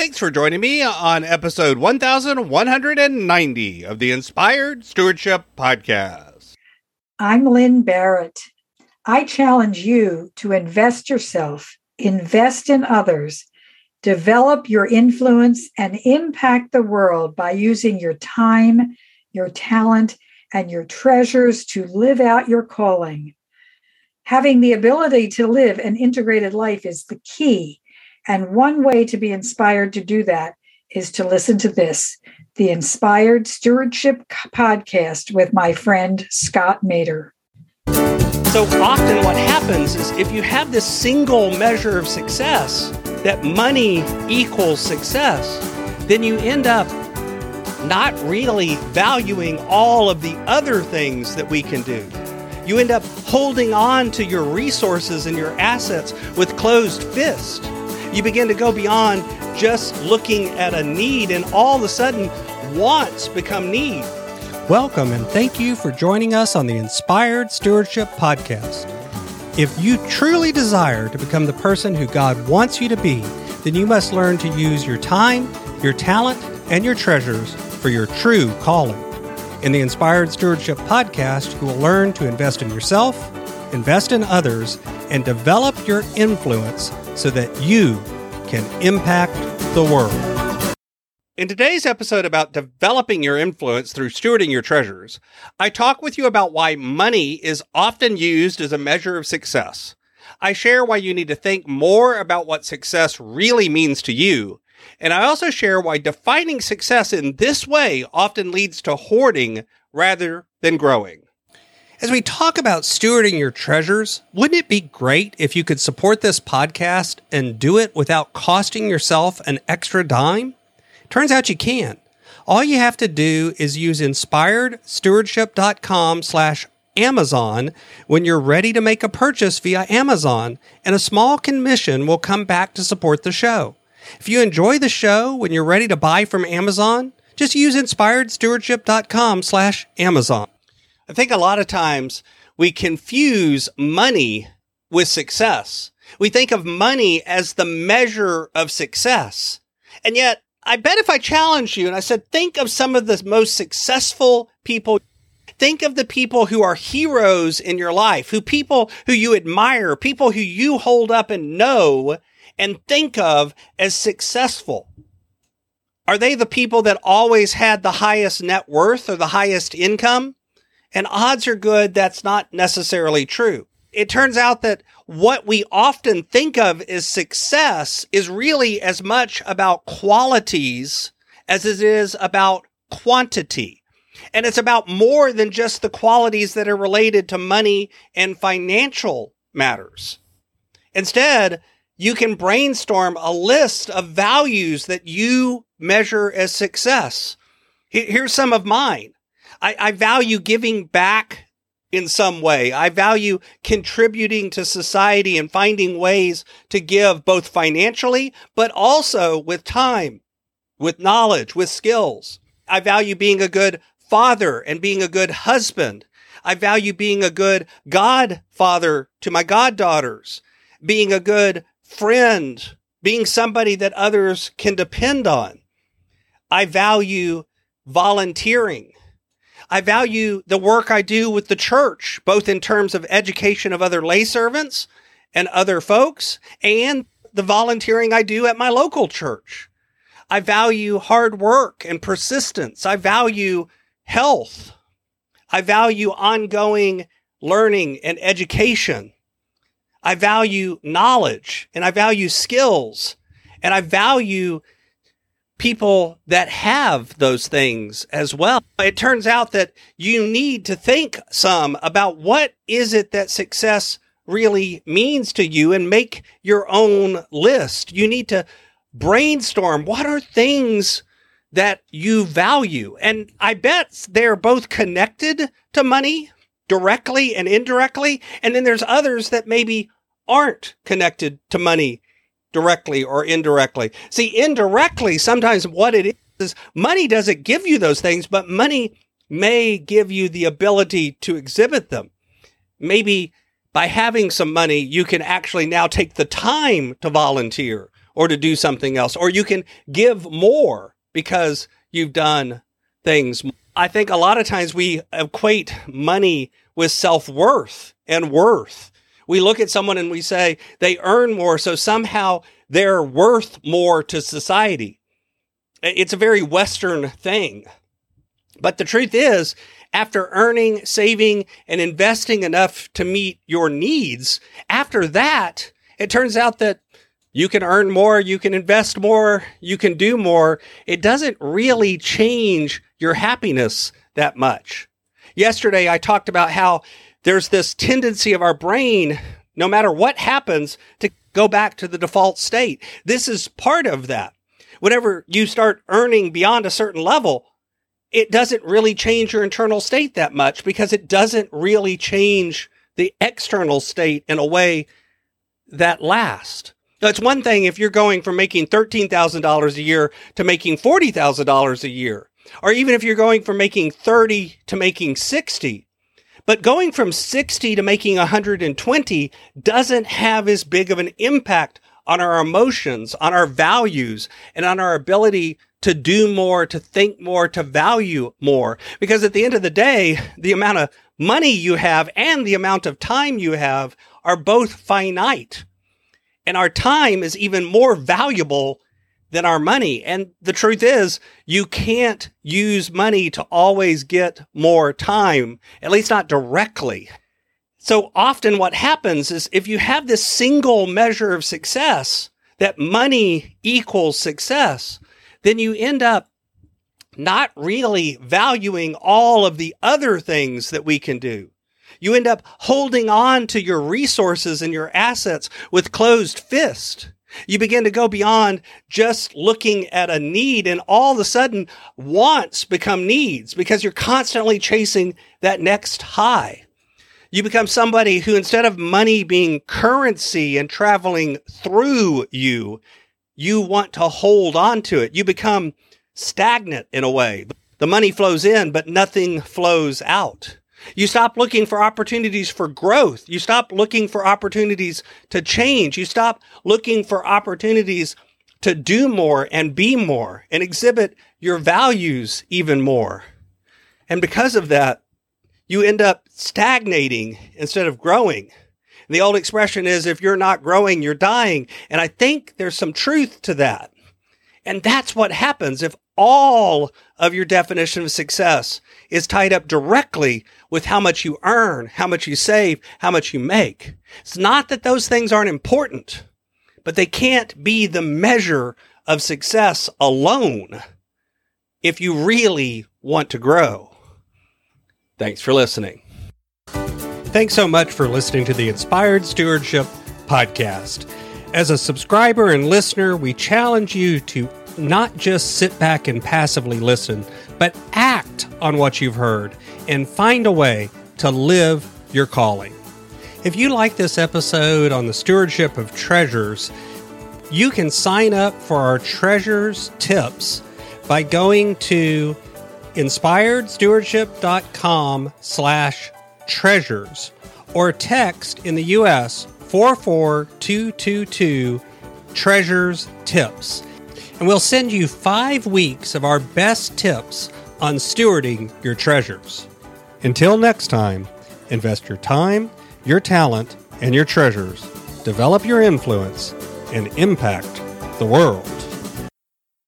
Thanks for joining me on episode 1190 of the Inspired Stewardship Podcast. I'm Lynn Barrett. I challenge you to invest yourself, invest in others, develop your influence, and impact the world by using your time, your talent, and your treasures to live out your calling. Having the ability to live an integrated life is the key and one way to be inspired to do that is to listen to this the Inspired Stewardship Podcast with my friend Scott Maderer. So often, what happens is if you have this single measure of success, that money equals success, then you end up not really valuing all of the other things that we can do. You end up holding on to your resources and your assets with closed fists you begin to go beyond just looking at a need, and all of a sudden, wants become need. Welcome, and thank you for joining us on the Inspired Stewardship Podcast. If you truly desire to become the person who God wants you to be, then you must learn to use your time, your talent, and your treasures for your true calling. In the Inspired Stewardship Podcast, you will learn to invest in yourself, invest in others, and develop your influence so that you can impact the world. In today's episode about developing your influence through stewarding your treasures, I talk with you about why money is often used as a measure of success. I share why you need to think more about what success really means to you. And I also share why defining success in this way often leads to hoarding rather than growing. As we talk about stewarding your treasures, wouldn't it be great if you could support this podcast and do it without costing yourself an extra dime? Turns out you can. All you have to do is use inspiredstewardship.com slash Amazon when you're ready to make a purchase via Amazon, and a small commission will come back to support the show. If you enjoy the show when you're ready to buy from Amazon, just use inspiredstewardship.com slash Amazon. I think a lot of times we confuse money with success. We think of money as the measure of success. And yet, I bet if I challenged you and I said, think of some of the most successful people think of the people who are heroes in your life, who people who you admire, people who you hold up and know and think of as successful. Are they the people that always had the highest net worth or the highest income? And odds are good that's not necessarily true. It turns out that what we often think of as success is really as much about qualities as it is about quantity. And it's about more than just the qualities that are related to money and financial matters. Instead, you can brainstorm a list of values that you measure as success. Here's some of mine. I, I value giving back in some way. I value contributing to society and finding ways to give both financially, but also with time, with knowledge, with skills. I value being a good father and being a good husband. I value being a good godfather to my goddaughters, being a good friend, being somebody that others can depend on. I value volunteering. I value the work I do with the church, both in terms of education of other lay servants and other folks, and the volunteering I do at my local church. I value hard work and persistence. I value health. I value ongoing learning and education. I value knowledge and I value skills and I value people that have those things as well. It turns out that you need to think some about what is it that success really means to you and make your own list. You need to brainstorm what are things that you value. And I bet they're both connected to money directly and indirectly. And then there's others that maybe aren't connected to money directly or indirectly. See, indirectly, sometimes what it is, money doesn't give you those things, but money may give you the ability to exhibit them. Maybe by having some money, you can actually now take the time to volunteer or to do something else, or you can give more because you've done things. I think a lot of times we equate money with self worth and worth. We look at someone and we say they earn more, so somehow they're worth more to society. It's a very Western thing. But the truth is, after earning, saving, and investing enough to meet your needs, after that, it turns out that you can earn more, you can invest more, you can do more. It doesn't really change your happiness that much. Yesterday, I talked about how there's this tendency of our brain, no matter what happens, to go back to the default state. This is part of that. Whenever you start earning beyond a certain level, it doesn't really change your internal state that much because it doesn't really change the external state in a way that lasts. It's one thing if you're going from making $13,000 a year to making $40,000 a year, or even if you're going from making 30 to making 60. But going from 60 to making 120 doesn't have as big of an impact on our emotions, on our values, and on our ability to do more, to think more, to value more. Because at the end of the day, the amount of money you have and the amount of time you have are both finite. And our time is even more valuable than our money. And the truth is, you can't use money to always get more time, at least not directly. So often what happens is if you have this single measure of success, that money equals success, then you end up not really valuing all of the other things that we can do. You end up holding on to your resources and your assets with closed fist. You begin to go beyond just looking at a need and all of a sudden wants become needs because you're constantly chasing that next high. You become somebody who, instead of money being currency and traveling through you, you want to hold on to it. You become stagnant in a way. The money flows in, but nothing flows out. You stop looking for opportunities for growth. You stop looking for opportunities to change. You stop looking for opportunities to do more and be more and exhibit your values even more. And because of that, you end up stagnating instead of growing. And the old expression is if you're not growing, you're dying. And I think there's some truth to that. And that's what happens if all of your definition of success is tied up directly with how much you earn, how much you save, how much you make. It's not that those things aren't important, but they can't be the measure of success alone if you really want to grow. Thanks for listening. Thanks so much for listening to the Inspired Stewardship Podcast. As a subscriber and listener, we challenge you to not just sit back and passively listen, but on what you've heard and find a way to live your calling. If you like this episode on the stewardship of treasures, you can sign up for our treasures tips by going to inspiredstewardship.com slash treasures or text in the U.S. 44222 treasures tips. And we'll send you five weeks of our best tips on stewarding your treasures. Until next time, invest your time, your talent, and your treasures. Develop your influence and impact the world.